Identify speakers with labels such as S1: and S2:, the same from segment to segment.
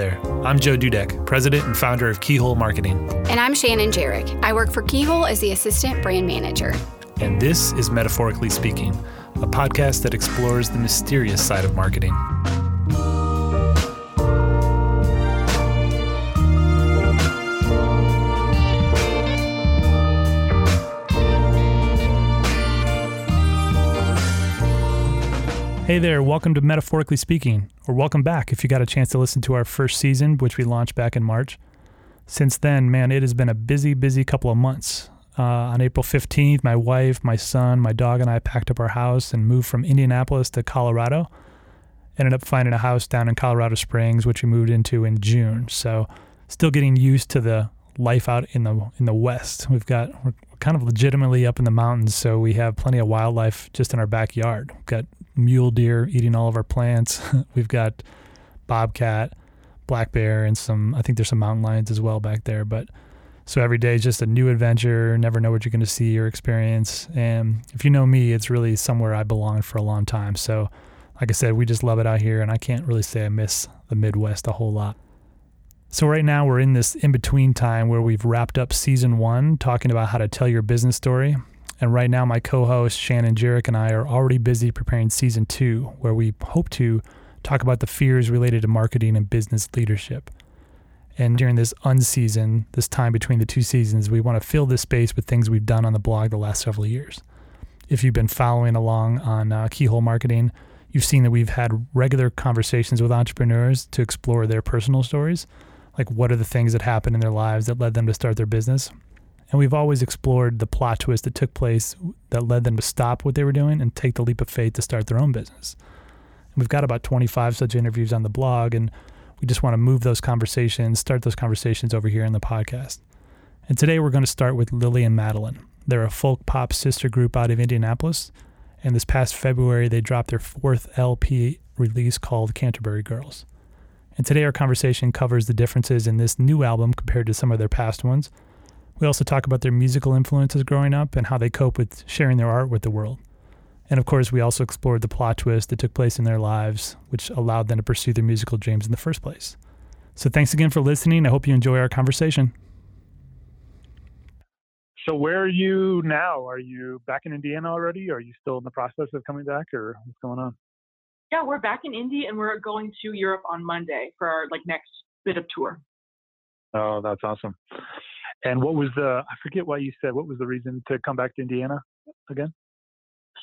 S1: There. I'm Joe Dudek, president and founder of Keyhole Marketing.
S2: And I'm Shannon Jarek. I work for Keyhole as the assistant brand manager.
S1: And this is Metaphorically Speaking, a podcast that explores the mysterious side of marketing. Hey there, welcome to Metaphorically Speaking, or welcome back if you got a chance to listen to our first season, which we launched back in March. Since then, man, it has been a busy, busy couple of months. Uh, on April 15th, my wife, my son, my dog, and I packed up our house and moved from Indianapolis to Colorado. Ended up finding a house down in Colorado Springs, which we moved into in June. So, still getting used to the life out in the in the West. We've got we're kind of legitimately up in the mountains, so we have plenty of wildlife just in our backyard. We've got mule deer eating all of our plants. We've got bobcat, black bear, and some. I think there's some mountain lions as well back there. But so every day is just a new adventure. Never know what you're going to see or experience. And if you know me, it's really somewhere I belonged for a long time. So, like I said, we just love it out here, and I can't really say I miss the Midwest a whole lot. So, right now, we're in this in between time where we've wrapped up season one, talking about how to tell your business story. And right now, my co host Shannon Jarek and I are already busy preparing season two, where we hope to talk about the fears related to marketing and business leadership. And during this unseason, this time between the two seasons, we want to fill this space with things we've done on the blog the last several years. If you've been following along on uh, Keyhole Marketing, you've seen that we've had regular conversations with entrepreneurs to explore their personal stories. Like, what are the things that happened in their lives that led them to start their business? And we've always explored the plot twist that took place that led them to stop what they were doing and take the leap of faith to start their own business. And we've got about 25 such interviews on the blog, and we just want to move those conversations, start those conversations over here in the podcast. And today we're going to start with Lily and Madeleine. They're a folk pop sister group out of Indianapolis. And this past February, they dropped their fourth LP release called Canterbury Girls. And today our conversation covers the differences in this new album compared to some of their past ones we also talk about their musical influences growing up and how they cope with sharing their art with the world. And of course, we also explored the plot twist that took place in their lives, which allowed them to pursue their musical dreams in the first place. So thanks again for listening. I hope you enjoy our conversation.
S3: So where are you now? Are you back in Indiana already? Are you still in the process of coming back or what's going on?
S4: Yeah, we're back in Indy and we're going to Europe on Monday for our like next bit of tour.
S3: Oh, that's awesome. And what was the, I forget why you said, what was the reason to come back to Indiana again?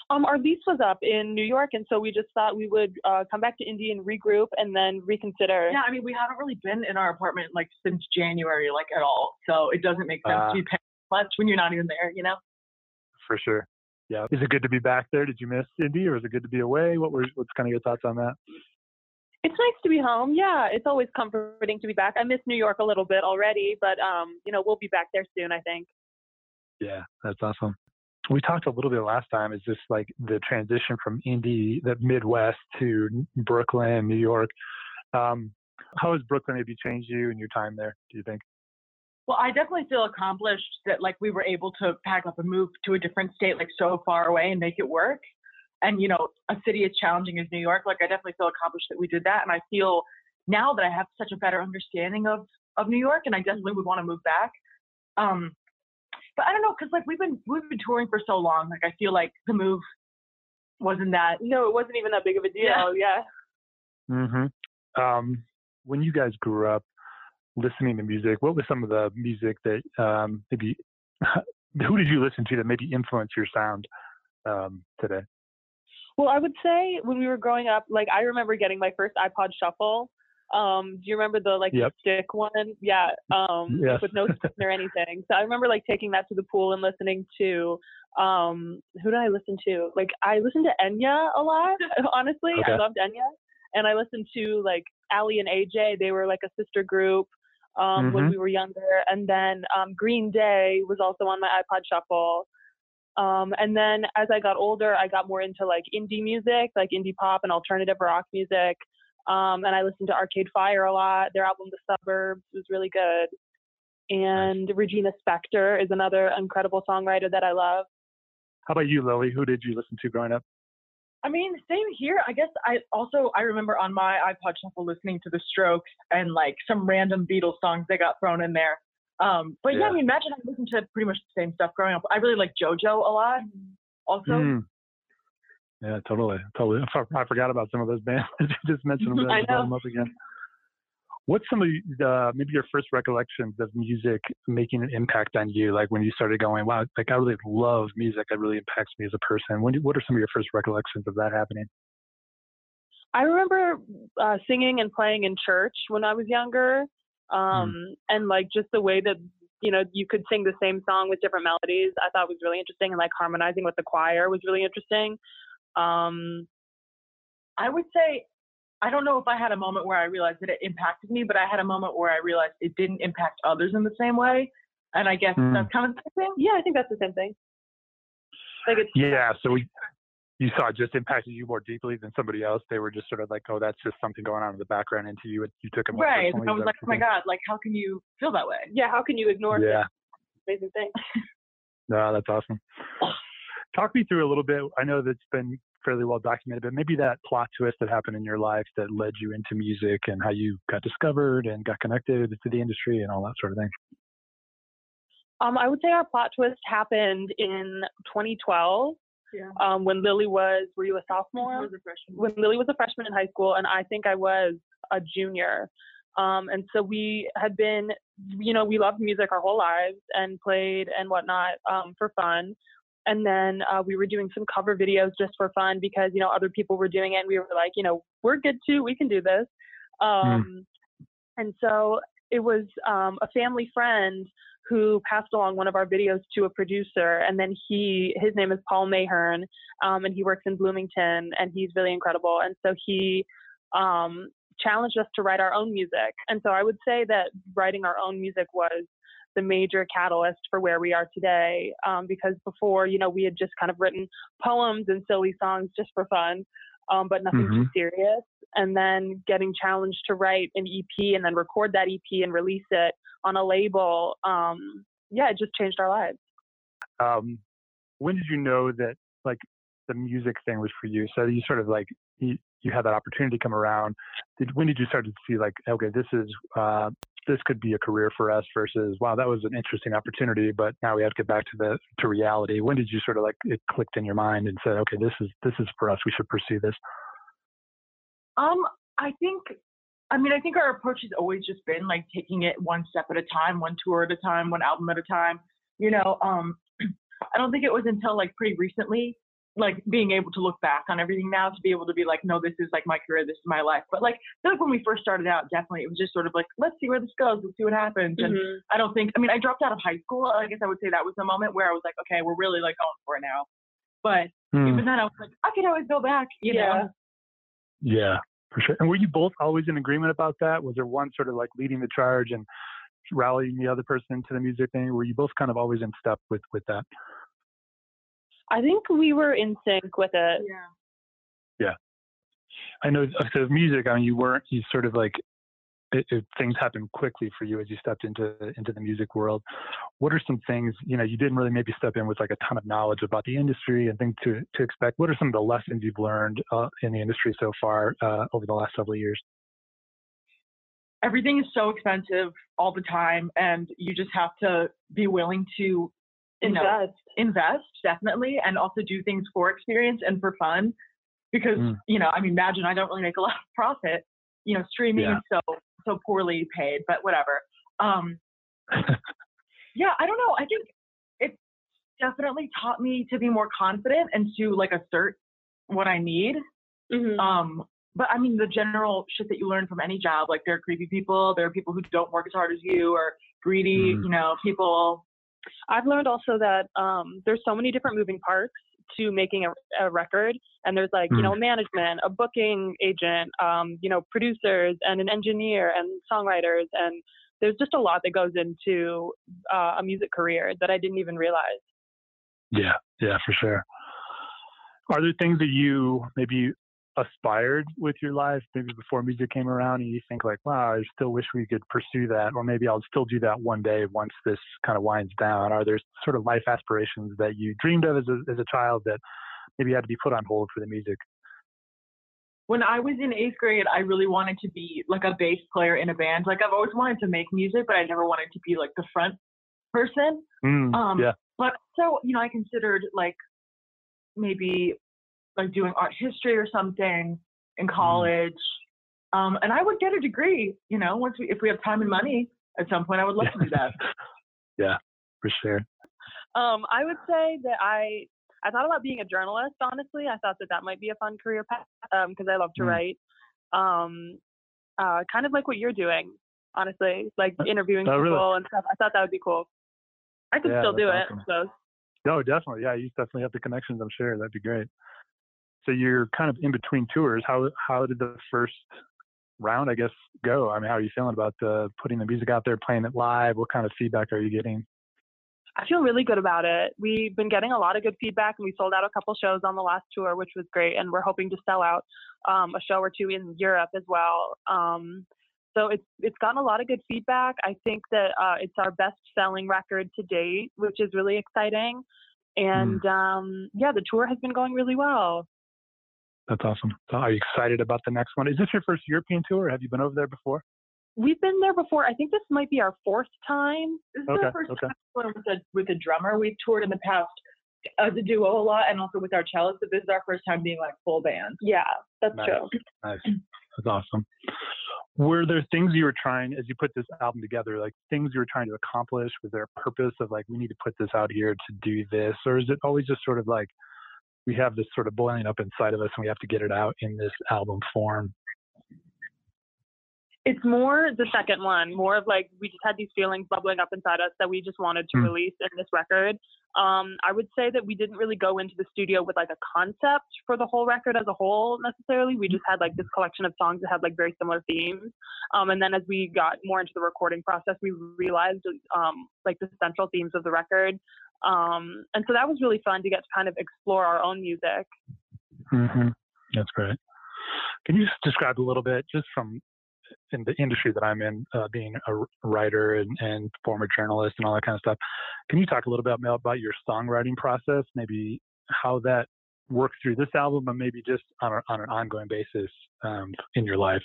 S5: Um, our lease was up in New York, and so we just thought we would uh, come back to Indy and regroup and then reconsider.
S4: Yeah, I mean, we haven't really been in our apartment like since January, like at all. So it doesn't make sense uh, to be paying much when you're not even there, you know?
S3: For sure. Yeah. Is it good to be back there? Did you miss Indy, or is it good to be away? What were what's kind of your thoughts on that?
S5: It's nice to be home. Yeah, it's always comforting to be back. I miss New York a little bit already, but um, you know, we'll be back there soon, I think.
S3: Yeah, that's awesome. We talked a little bit last time. Is just like the transition from Indy, the Midwest, to Brooklyn, New York. Um, how has Brooklyn maybe changed you and your time there? Do you think?
S4: Well, I definitely feel accomplished that like we were able to pack up and move to a different state, like so far away, and make it work and you know a city as challenging as new york like i definitely feel accomplished that we did that and i feel now that i have such a better understanding of of new york and i definitely would want to move back. Um but i don't know because like we've been we've been touring for so long like i feel like the move wasn't that
S5: no it wasn't even that big of a deal yeah,
S3: yeah. mhm um when you guys grew up listening to music what was some of the music that um maybe who did you listen to that maybe influenced your sound um today
S5: well, I would say when we were growing up, like I remember getting my first iPod Shuffle. Um, do you remember the like yep. stick one? Yeah. Um, yes. with no screen or anything. So I remember like taking that to the pool and listening to um, who did I listen to? Like I listened to Enya a lot. Honestly, okay. I loved Enya, and I listened to like Aly and AJ. They were like a sister group. Um, mm-hmm. when we were younger. And then um, Green Day was also on my iPod Shuffle. Um, and then as I got older, I got more into like indie music, like indie pop and alternative rock music. Um, and I listened to Arcade Fire a lot. Their album, The Suburbs, was really good. And nice. Regina Spektor is another incredible songwriter that I love.
S3: How about you, Lily? Who did you listen to growing up?
S4: I mean, same here. I guess I also I remember on my iPod shuffle listening to the Strokes and like some random Beatles songs they got thrown in there. Um, but yeah. yeah, I mean, imagine I listened to pretty much the same stuff growing up. I really like JoJo a lot. Also. Mm.
S1: Yeah, totally, totally. I forgot about some of those bands you just mentioned. Them, I know. Them up again. What's some of the maybe your first recollections of music making an impact on you? Like when you started going, wow, like I really love music. It really impacts me as a person. When, what are some of your first recollections of that happening?
S5: I remember uh, singing and playing in church when I was younger. Um, mm. and like just the way that you know you could sing the same song with different melodies. I thought was really interesting, and like harmonizing with the choir was really interesting. Um,
S4: I would say I don't know if I had a moment where I realized that it impacted me, but I had a moment where I realized it didn't impact others in the same way. And I guess mm. that's kind of the same thing.
S5: Yeah, I think that's the same thing.
S1: Like it's yeah. So we, you saw it just impacted you more deeply than somebody else. They were just sort of like, oh, that's just something going on in the background into you. You took it more
S4: right. I was like, oh my god, like how can you feel that way?
S5: Yeah, how can you ignore yeah. this amazing thing?
S1: no, that's awesome. Talk me through a little bit. I know that's been fairly well documented, but maybe that plot twist that happened in your life that led you into music and how you got discovered and got connected to the industry and all that sort of thing.
S5: Um, I would say our plot twist happened in 2012. Yeah. Um, when Lily was, were you a sophomore?
S4: Was a
S5: when Lily was a freshman in high school, and I think I was a junior. Um, and so we had been, you know, we loved music our whole lives and played and whatnot um, for fun and then uh, we were doing some cover videos just for fun because you know other people were doing it and we were like you know we're good too we can do this hmm. um, mm. and so it was um, a family friend who passed along one of our videos to a producer and then he his name is paul mahern um, and he works in bloomington and he's really incredible and so he um, challenged us to write our own music and so i would say that writing our own music was the major catalyst for where we are today. Um, because before, you know, we had just kind of written poems and silly songs just for fun, um, but nothing mm-hmm. too serious. And then getting challenged to write an EP and then record that EP and release it on a label. Um, yeah, it just changed our lives.
S1: Um, when did you know that like the music thing was for you? So you sort of like you, you had that opportunity come around. Did, when did you start to see like, okay, this is uh, this could be a career for us versus wow that was an interesting opportunity but now we have to get back to the to reality when did you sort of like it clicked in your mind and said okay this is this is for us we should pursue this
S4: um i think i mean i think our approach has always just been like taking it one step at a time one tour at a time one album at a time you know um i don't think it was until like pretty recently like being able to look back on everything now to be able to be like, no, this is like my career, this is my life. But like, I feel like when we first started out, definitely it was just sort of like, let's see where this goes, let's see what happens. Mm-hmm. And I don't think, I mean, I dropped out of high school. I guess I would say that was the moment where I was like, okay, we're really like going for it now. But mm. even then, I was like, I could always go back, you yeah. know?
S1: Yeah, for sure. And were you both always in agreement about that? Was there one sort of like leading the charge and rallying the other person into the music thing? Were you both kind of always in step with with that?
S5: I think we were in sync with it.
S4: Yeah.
S1: Yeah. I know. So music. I mean, you weren't. You sort of like it, it, things happened quickly for you as you stepped into into the music world. What are some things you know you didn't really maybe step in with like a ton of knowledge about the industry and things to to expect? What are some of the lessons you've learned uh, in the industry so far uh, over the last several years?
S4: Everything is so expensive all the time, and you just have to be willing to invest. Know, invest definitely, and also do things for experience and for fun. Because mm. you know, I mean, imagine I don't really make a lot of profit. You know, streaming yeah. so so poorly paid, but whatever. Um, yeah, I don't know. I think it definitely taught me to be more confident and to like assert what I need. Mm-hmm. Um, but I mean, the general shit that you learn from any job, like there are creepy people, there are people who don't work as hard as you, or greedy, mm. you know, people
S5: I've learned also that um, there's so many different moving parts to making a, a record, and there's like mm. you know hmm. management, a booking agent, um, you know producers, and an engineer, and songwriters, and there's just a lot that goes into uh, a music career that I didn't even realize.
S1: Yeah, yeah, for sure. Are there things that you maybe aspired with your life maybe before music came around and you think like wow i still wish we could pursue that or maybe i'll still do that one day once this kind of winds down are there sort of life aspirations that you dreamed of as a, as a child that maybe had to be put on hold for the music?
S4: When I was in eighth grade, I really wanted to be like a bass player in a band. Like I've always wanted to make music, but I never wanted to be like the front person.
S1: Mm, um, yeah.
S4: But so you know, I considered like maybe like doing art history or something in mm. college. Mm. Um, and I would get a degree, you know, once we, if we have time and money at some point, I would love to do that.
S1: yeah, for sure.
S5: Um, I would say that I I thought about being a journalist. Honestly, I thought that that might be a fun career path because um, I love to mm. write. Um, uh, kind of like what you're doing, honestly, like uh, interviewing oh, people really? and stuff. I thought that would be cool. I could yeah, still do awesome. it. So.
S1: No, definitely. Yeah, you definitely have the connections. I'm sure that'd be great. So you're kind of in between tours. How how did the first round, I guess, go? I mean, how are you feeling about the putting the music out there, playing it live? What kind of feedback are you getting?
S5: I feel really good about it. We've been getting a lot of good feedback, and we sold out a couple shows on the last tour, which was great. And we're hoping to sell out um, a show or two in Europe as well. Um, so it's it's gotten a lot of good feedback. I think that uh, it's our best selling record to date, which is really exciting. And mm. um, yeah, the tour has been going really well.
S1: That's awesome. So are you excited about the next one? Is this your first European tour? Or have you been over there before?
S5: We've been there before. I think this might be our fourth time.
S4: This is
S1: okay,
S4: our first
S1: okay.
S4: time with a with a drummer. We've toured in the past as a duo a lot, and also with our cellist. But this is our first time being like full band.
S5: Yeah, that's
S1: nice.
S5: true.
S1: Nice. That's awesome. Were there things you were trying as you put this album together, like things you were trying to accomplish? Was there a purpose of like we need to put this out here to do this, or is it always just sort of like we have this sort of boiling up inside of us and we have to get it out in this album form
S5: it's more the second one, more of like we just had these feelings bubbling up inside us that we just wanted to mm. release in this record. Um, I would say that we didn't really go into the studio with like a concept for the whole record as a whole necessarily. We just had like this collection of songs that had like very similar themes. Um, and then as we got more into the recording process, we realized um, like the central themes of the record. Um, and so that was really fun to get to kind of explore our own music.
S1: Mm-hmm. That's great. Can you describe a little bit, just from in the industry that I'm in, uh, being a writer and, and former journalist and all that kind of stuff. Can you talk a little bit about, about your songwriting process, maybe how that worked through this album, but maybe just on, a, on an ongoing basis um, in your life?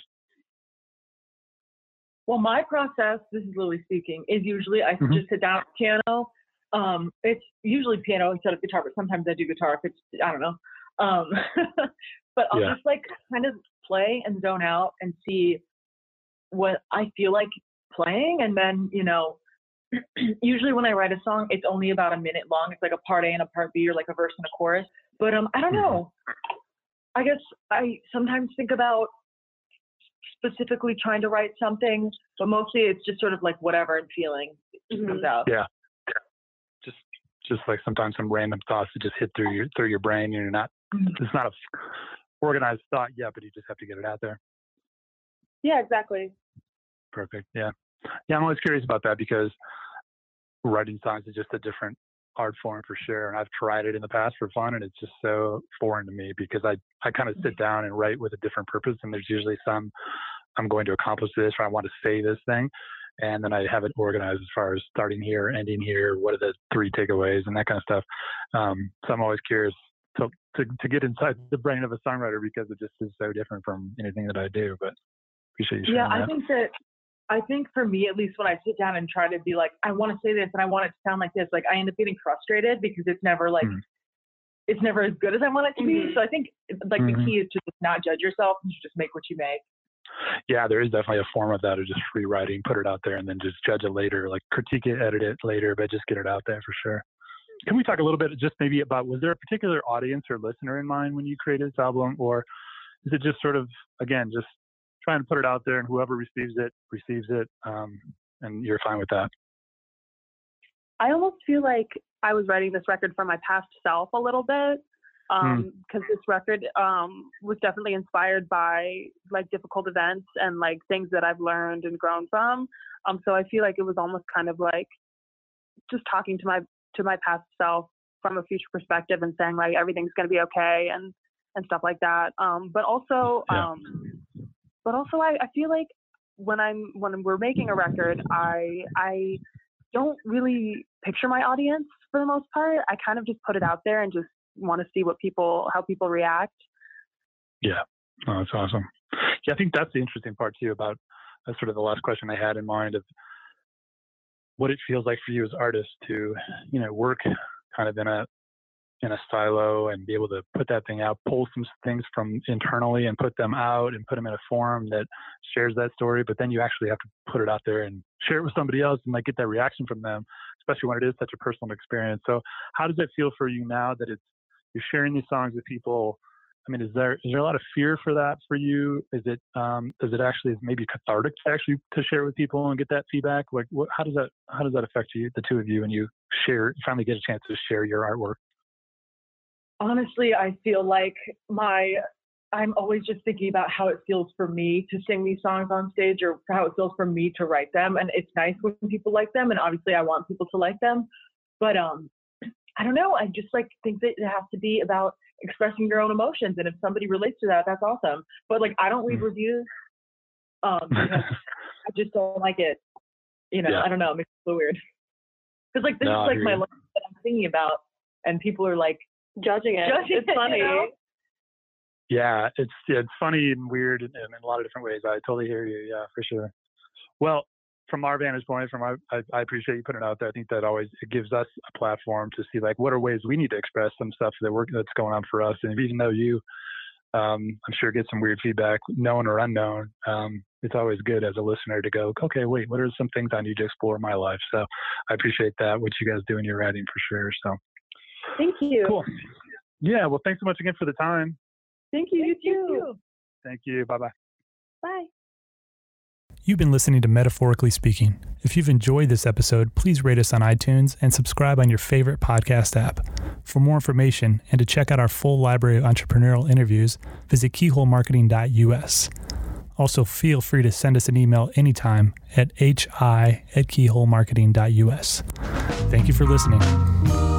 S4: Well, my process, this is Lily speaking, is usually I mm-hmm. just sit down at piano. Um, it's usually piano instead of guitar, but sometimes I do guitar if it's, I don't know. Um, but I'll yeah. just like kind of play and zone out and see what I feel like playing. And then, you know, usually when I write a song, it's only about a minute long. It's like a part A and a part B or like a verse and a chorus. But um, I don't know. I guess I sometimes think about specifically trying to write something, but mostly it's just sort of like whatever I'm feeling mm-hmm. comes out.
S1: Yeah. Just just like sometimes some random thoughts that just hit through your through your brain. and You're not mm-hmm. it's not a organized thought yet, but you just have to get it out there.
S5: Yeah, exactly.
S1: Perfect. Yeah. Yeah, I'm always curious about that because writing songs is just a different art form for sure. And I've tried it in the past for fun and it's just so foreign to me because I, I kind of sit down and write with a different purpose and there's usually some I'm going to accomplish this or I want to say this thing. And then I have it organized as far as starting here, ending here, what are the three takeaways and that kind of stuff. Um, so I'm always curious to, to, to get inside the brain of a songwriter because it just is so different from anything that I do. But appreciate you
S4: Yeah,
S1: that.
S4: I think that I think for me, at least when I sit down and try to be like, I want to say this and I want it to sound like this, like I end up getting frustrated because it's never like, mm. it's never as good as I want it to be. Mm-hmm. So I think like mm-hmm. the key is to just not judge yourself and just make what you make.
S1: Yeah, there is definitely a form of that of just free writing, put it out there and then just judge it later, like critique it, edit it later, but just get it out there for sure. Can we talk a little bit just maybe about was there a particular audience or listener in mind when you created this album or is it just sort of again just trying to put it out there, and whoever receives it receives it, um, and you're fine with that.
S5: I almost feel like I was writing this record for my past self a little bit because um, mm. this record um, was definitely inspired by like difficult events and like things that I've learned and grown from. Um, so I feel like it was almost kind of like just talking to my to my past self from a future perspective and saying like everything's gonna be okay and and stuff like that. Um, but also yeah. But also I, I feel like when I'm when we're making a record, I I don't really picture my audience for the most part. I kind of just put it out there and just want to see what people how people react.
S1: Yeah, oh, that's awesome. Yeah, I think that's the interesting part too about uh, sort of the last question I had in mind of what it feels like for you as artists to, you know, work kind of in a in a silo and be able to put that thing out, pull some things from internally and put them out and put them in a forum that shares that story. But then you actually have to put it out there and share it with somebody else and like get that reaction from them, especially when it is such a personal experience. So how does it feel for you now that it's you're sharing these songs with people? I mean, is there is there a lot of fear for that for you? Is it um, is it actually maybe cathartic to actually to share with people and get that feedback? Like, what, how does that how does that affect you, the two of you, when you share finally get a chance to share your artwork?
S4: Honestly, I feel like my I'm always just thinking about how it feels for me to sing these songs on stage or how it feels for me to write them. And it's nice when people like them. And obviously I want people to like them. But um I don't know. I just like think that it has to be about expressing your own emotions. And if somebody relates to that, that's awesome. But like I don't read mm. reviews. Um I just don't like it. You know, yeah. I don't know, it makes it so weird. Because like this no, is like my life that I'm thinking about and people are like
S5: judging it. Judging it's funny. You know?
S1: Yeah, it's it's funny and weird in, in a lot of different ways. I totally hear you. Yeah, for sure. Well, from our vantage point, from our, I, I appreciate you putting it out there. I think that always it gives us a platform to see like what are ways we need to express some stuff that we're that's going on for us. And even though you, um, I'm sure get some weird feedback, known or unknown, um, it's always good as a listener to go, okay, wait, what are some things I need to explore in my life? So I appreciate that what you guys do in your writing for sure. So
S5: Thank you.
S1: Cool. Yeah. Well, thanks so much again for the time.
S5: Thank you. Thank you too.
S1: Thank you. Bye bye.
S5: Bye.
S6: You've been listening to Metaphorically Speaking. If you've enjoyed this episode, please rate us on iTunes and subscribe on your favorite podcast app. For more information and to check out our full library of entrepreneurial interviews, visit keyholemarketing.us. Also, feel free to send us an email anytime at hi at keyholemarketing.us. Thank you for listening.